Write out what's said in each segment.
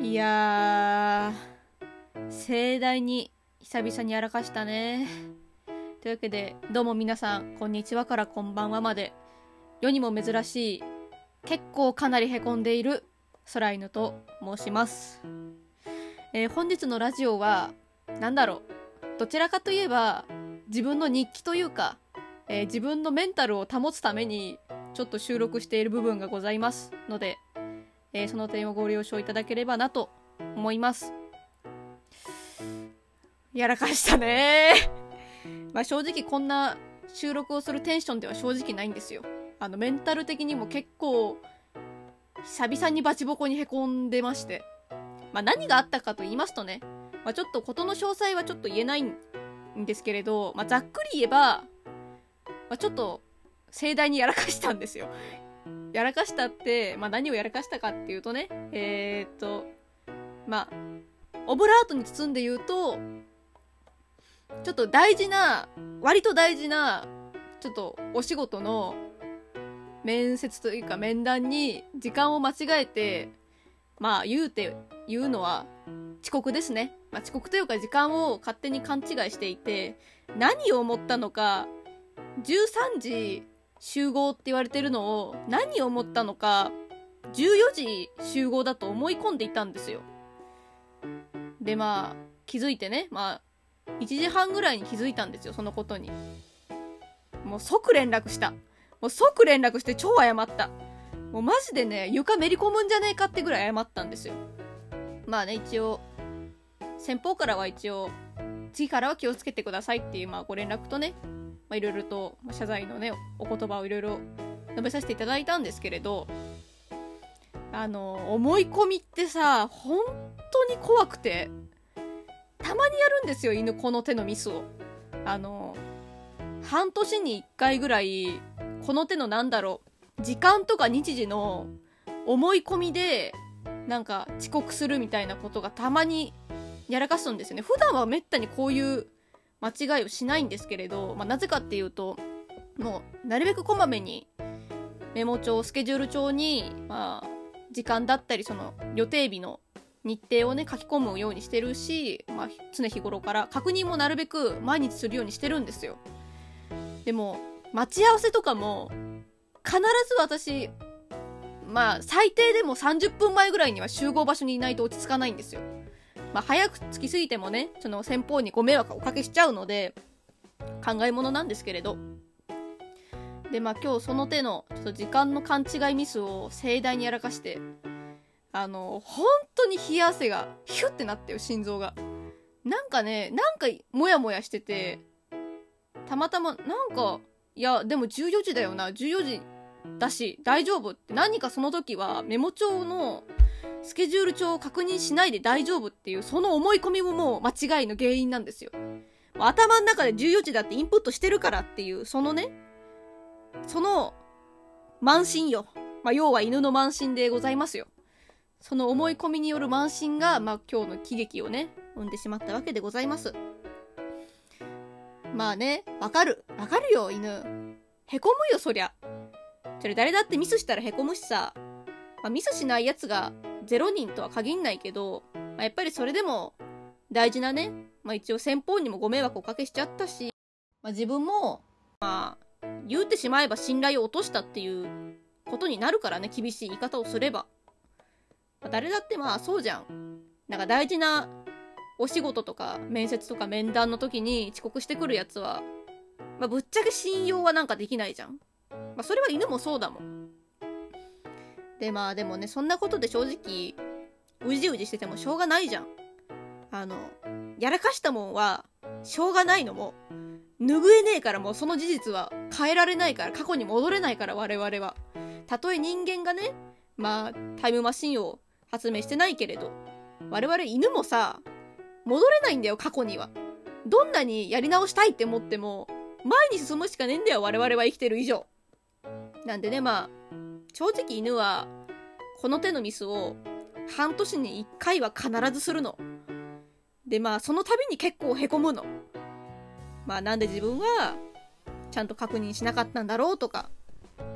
いやー、盛大に久々にやらかしたね。というわけで、どうも皆さん、こんにちはからこんばんはまで、世にも珍しい、結構かなりへこんでいる空犬と申します。えー本日のラジオは、なんだろう、どちらかといえば、自分の日記というか、えー自分のメンタルを保つために、ちょっと収録している部分がございますので、えーその点をご了承いただければなと思います。やらかしたね まあ正直こんな収録をするテンションでは正直ないんですよ。あのメンタル的にも結構久々にバチボコにへこんでまして。まあ何があったかと言いますとね、まあちょっとことの詳細はちょっと言えないんですけれど、まあざっくり言えば、まあちょっと盛大にやらかしたんですよ。やらかしたって、まあ、何をやらかしたかっていうとね、えー、っと、まあ、オブラートに包んで言うと、ちょっと大事な、割と大事な、ちょっとお仕事の面接というか面談に時間を間違えて、まあ言うて、言うのは遅刻ですね。まあ遅刻というか時間を勝手に勘違いしていて、何を思ったのか、13時集合って言われてるのを何を思ったのか14時集合だと思い込んでいたんですよ。でまあ気づいてねまあ1時半ぐらいに気づいたんですよそのことに。もう即連絡した。もう即連絡して超謝った。もうマジでね床めり込むんじゃねえかってぐらい謝ったんですよ。まあね一応先方からは一応次からは気をつけてくださいっていうまあご連絡とね、いろいろと謝罪のねお言葉をいろいろ述べさせていただいたんですけれどあの思い込みってさ本当に怖くてたまにやるんですよ犬この手のミスを。あの半年に1回ぐらいこの手のなんだろう時間とか日時の思い込みでなんか遅刻するみたいなことがたまにやらかすんですよね。普段はめったにこういう間違いをしないんですけれど、まあ、なぜかっていうともうなるべくこまめにメモ帳スケジュール帳に、まあ、時間だったりその予定日の日程をね書き込むようにしてるし、まあ、常日頃から確認もなるべく毎日するようにしてるんですよ。でも待ち合わせとかも必ず私まあ最低でも30分前ぐらいには集合場所にいないと落ち着かないんですよ。まあ、早く着きすぎてもね、その先方にご迷惑をおかけしちゃうので、考えものなんですけれど。で、まあ今日その手の、ちょっと時間の勘違いミスを盛大にやらかして、あの、本当に冷や汗がヒュッてなってよ、心臓が。なんかね、なんかモヤモヤしてて、たまたま、なんか、いや、でも14時だよな、14時だし、大丈夫って、何かその時はメモ帳の、スケジュール帳を確認しないで大丈夫っていう、その思い込みももう間違いの原因なんですよ。頭の中で14時だってインプットしてるからっていう、そのね、その、慢心よ。まあ、要は犬の慢心でございますよ。その思い込みによる慢心が、まあ、今日の喜劇をね、生んでしまったわけでございます。まあね、わかる。わかるよ、犬。へこむよ、そりゃ。それ誰だってミスしたらへこむしさ。まあ、ミスしないやつが0人とは限んないけど、まあ、やっぱりそれでも大事なね、まあ、一応先方にもご迷惑をおかけしちゃったし、まあ、自分も、まあ、言うてしまえば信頼を落としたっていうことになるからね、厳しい言い方をすれば。まあ、誰だってまあそうじゃん。なんか大事なお仕事とか面接とか面談の時に遅刻してくるやつは、まあ、ぶっちゃけ信用はなんかできないじゃん。まあ、それは犬もそうだもん。でまあでもねそんなことで正直うじうじしててもしょうがないじゃん。あのやらかしたもんはしょうがないのも拭えねえからもうその事実は変えられないから過去に戻れないから我々は。たとえ人間がねまあタイムマシンを発明してないけれど我々犬もさ戻れないんだよ過去には。どんなにやり直したいって思っても前に進むしかねえんだよ我々は生きてる以上。なんでねまあ正直犬はこの手のミスを半年に1回は必ずするの。でまあその度に結構へこむの。まあなんで自分はちゃんと確認しなかったんだろうとか、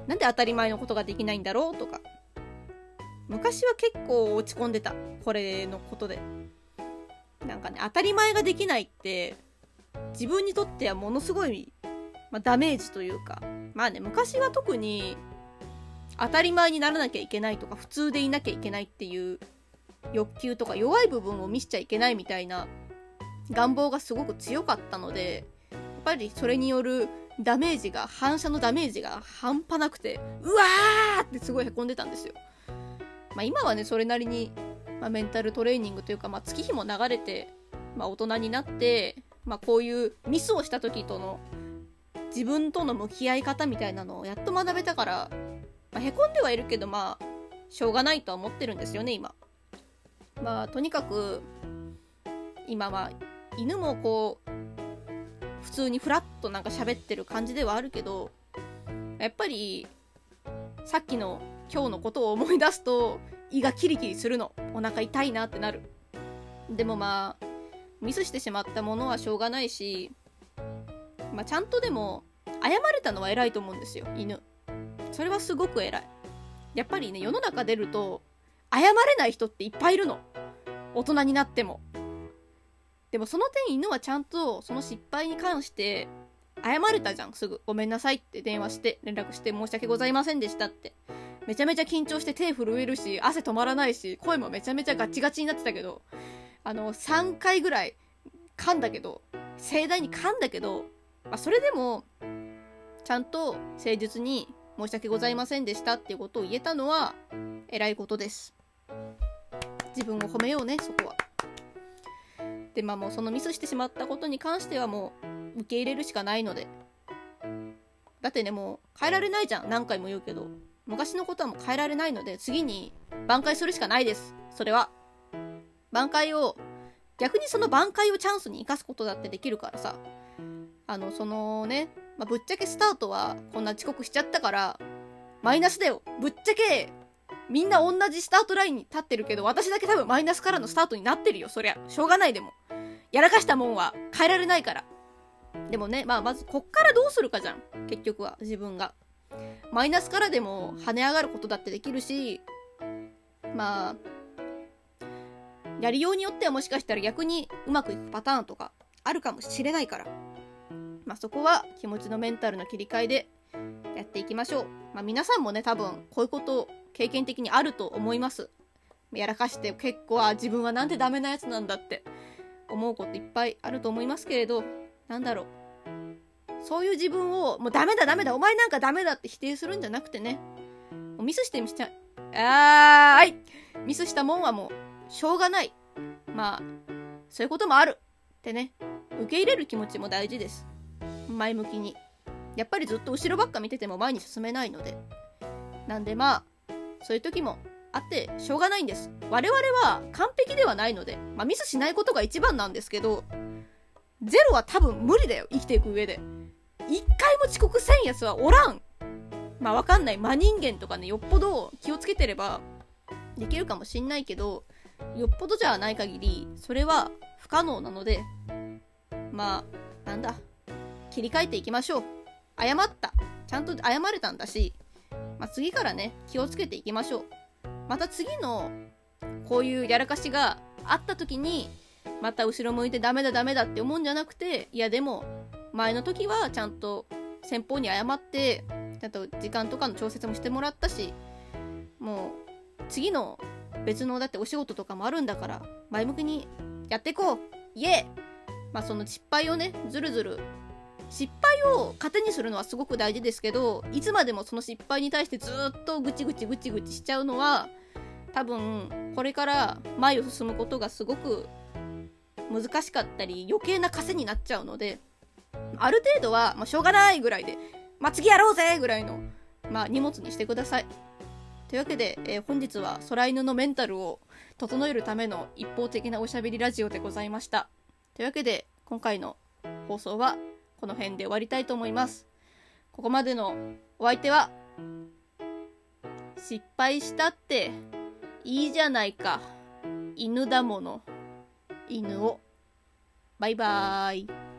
なんで当たり前のことができないんだろうとか。昔は結構落ち込んでたこれのことでなんかね当たり前ができないって自分にとってはものすごい、まあ、ダメージというかまあね昔は特に当たり前にならなきゃいけないとか普通でいなきゃいけないっていう欲求とか弱い部分を見せちゃいけないみたいな願望がすごく強かったのでやっぱりそれによるダメージが反射のダメージが半端なくてうわーってすごいへこんでたんですよ。まあ、今はねそれなりに、まあ、メンタルトレーニングというか、まあ、月日も流れて、まあ、大人になって、まあ、こういうミスをした時との自分との向き合い方みたいなのをやっと学べたから、まあ、へこんではいるけどまあしょうがないとは思ってるんですよね今。まあとにかく今は犬もこう普通にフラッとなんか喋ってる感じではあるけどやっぱりさっきの今日のことを思い出すと胃がキリキリするの。お腹痛いなってなる。でもまあミスしてしまったものはしょうがないし、まあ、ちゃんとでも謝れたのは偉いと思うんですよ犬。それはすごく偉い。やっぱりね世の中出ると謝れない人っていっぱいいるの。大人になっても。でもその点犬はちゃんとその失敗に関して謝れたじゃんすぐ。ごめんなさいって電話して連絡して申し訳ございませんでしたって。めちゃめちゃ緊張して手震えるし汗止まらないし声もめちゃめちゃガチガチになってたけどあの3回ぐらい噛んだけど盛大に噛んだけど、まあ、それでもちゃんと誠実に申し訳ございませんでしたっていうことを言えたのは偉いことです。自分を褒めようねそこは。でまあもうそのミスしてしまったことに関してはもう受け入れるしかないので。だってねもう変えられないじゃん何回も言うけど。昔のことはもう変えられないので次に挽回するしかないですそれは。挽回を逆にその挽回をチャンスに生かすことだってできるからさ。あのそのね、まあ、ぶっちゃけスタートはこんな遅刻しちゃったからマイナスだよ。ぶっちゃけみんな同じスタートラインに立ってるけど私だけ多分マイナスからのスタートになってるよ。そりゃしょうがないでも。やらかしたもんは変えられないから。でもねまあまずこっからどうするかじゃん。結局は自分が。マイナスからでも跳ね上がることだってできるしまあやりようによってはもしかしたら逆にうまくいくパターンとかあるかもしれないから。まあ、そこは気持ちのメンタルの切り替えでやっていきましょう。まあ、皆さんもね、多分こういうこと経験的にあると思います。やらかして結構、あ、自分はなんでダメなやつなんだって思うこといっぱいあると思いますけれど、なんだろう。そういう自分を、もうダメだダメだ、お前なんかダメだって否定するんじゃなくてね、もうミスしてみちゃ、あー、はい。ミスしたもんはもうしょうがない。まあ、そういうこともある。ってね、受け入れる気持ちも大事です。前向きに。やっぱりずっと後ろばっか見てても前に進めないので。なんでまあ、そういう時もあってしょうがないんです。我々は完璧ではないので、まあミスしないことが一番なんですけど、ゼロは多分無理だよ、生きていく上で。一回も遅刻せんやつはおらん。まあわかんない。真人間とかね、よっぽど気をつけてればできるかもしんないけど、よっぽどじゃない限り、それは不可能なので、まあ、なんだ、切り替えていきましょう。謝った。ちゃんと謝れたんだし、まあ、次からね、気をつけていきましょう。また次の、こういうやらかしがあった時に、また後ろ向いてダメだダメだって思うんじゃなくて、いやでも、前の時はちゃんと先方に謝って、ちゃんと時間とかの調節もしてもらったし、もう、次の別のだってお仕事とかもあるんだから前向きにやっていこうイエーまあその失敗をねずるずる失敗を糧にするのはすごく大事ですけどいつまでもその失敗に対してずっとぐちぐちぐちぐちしちゃうのは多分これから前を進むことがすごく難しかったり余計な枷になっちゃうのである程度は、まあ、しょうがないぐらいで、まあ、次やろうぜぐらいの、まあ、荷物にしてください。というわけで、えー、本日は空犬のメンタルを整えるための一方的なおしゃべりラジオでございました。というわけで、今回の放送はこの辺で終わりたいと思います。ここまでのお相手は、失敗したっていいじゃないか。犬だもの。犬を。バイバーイ。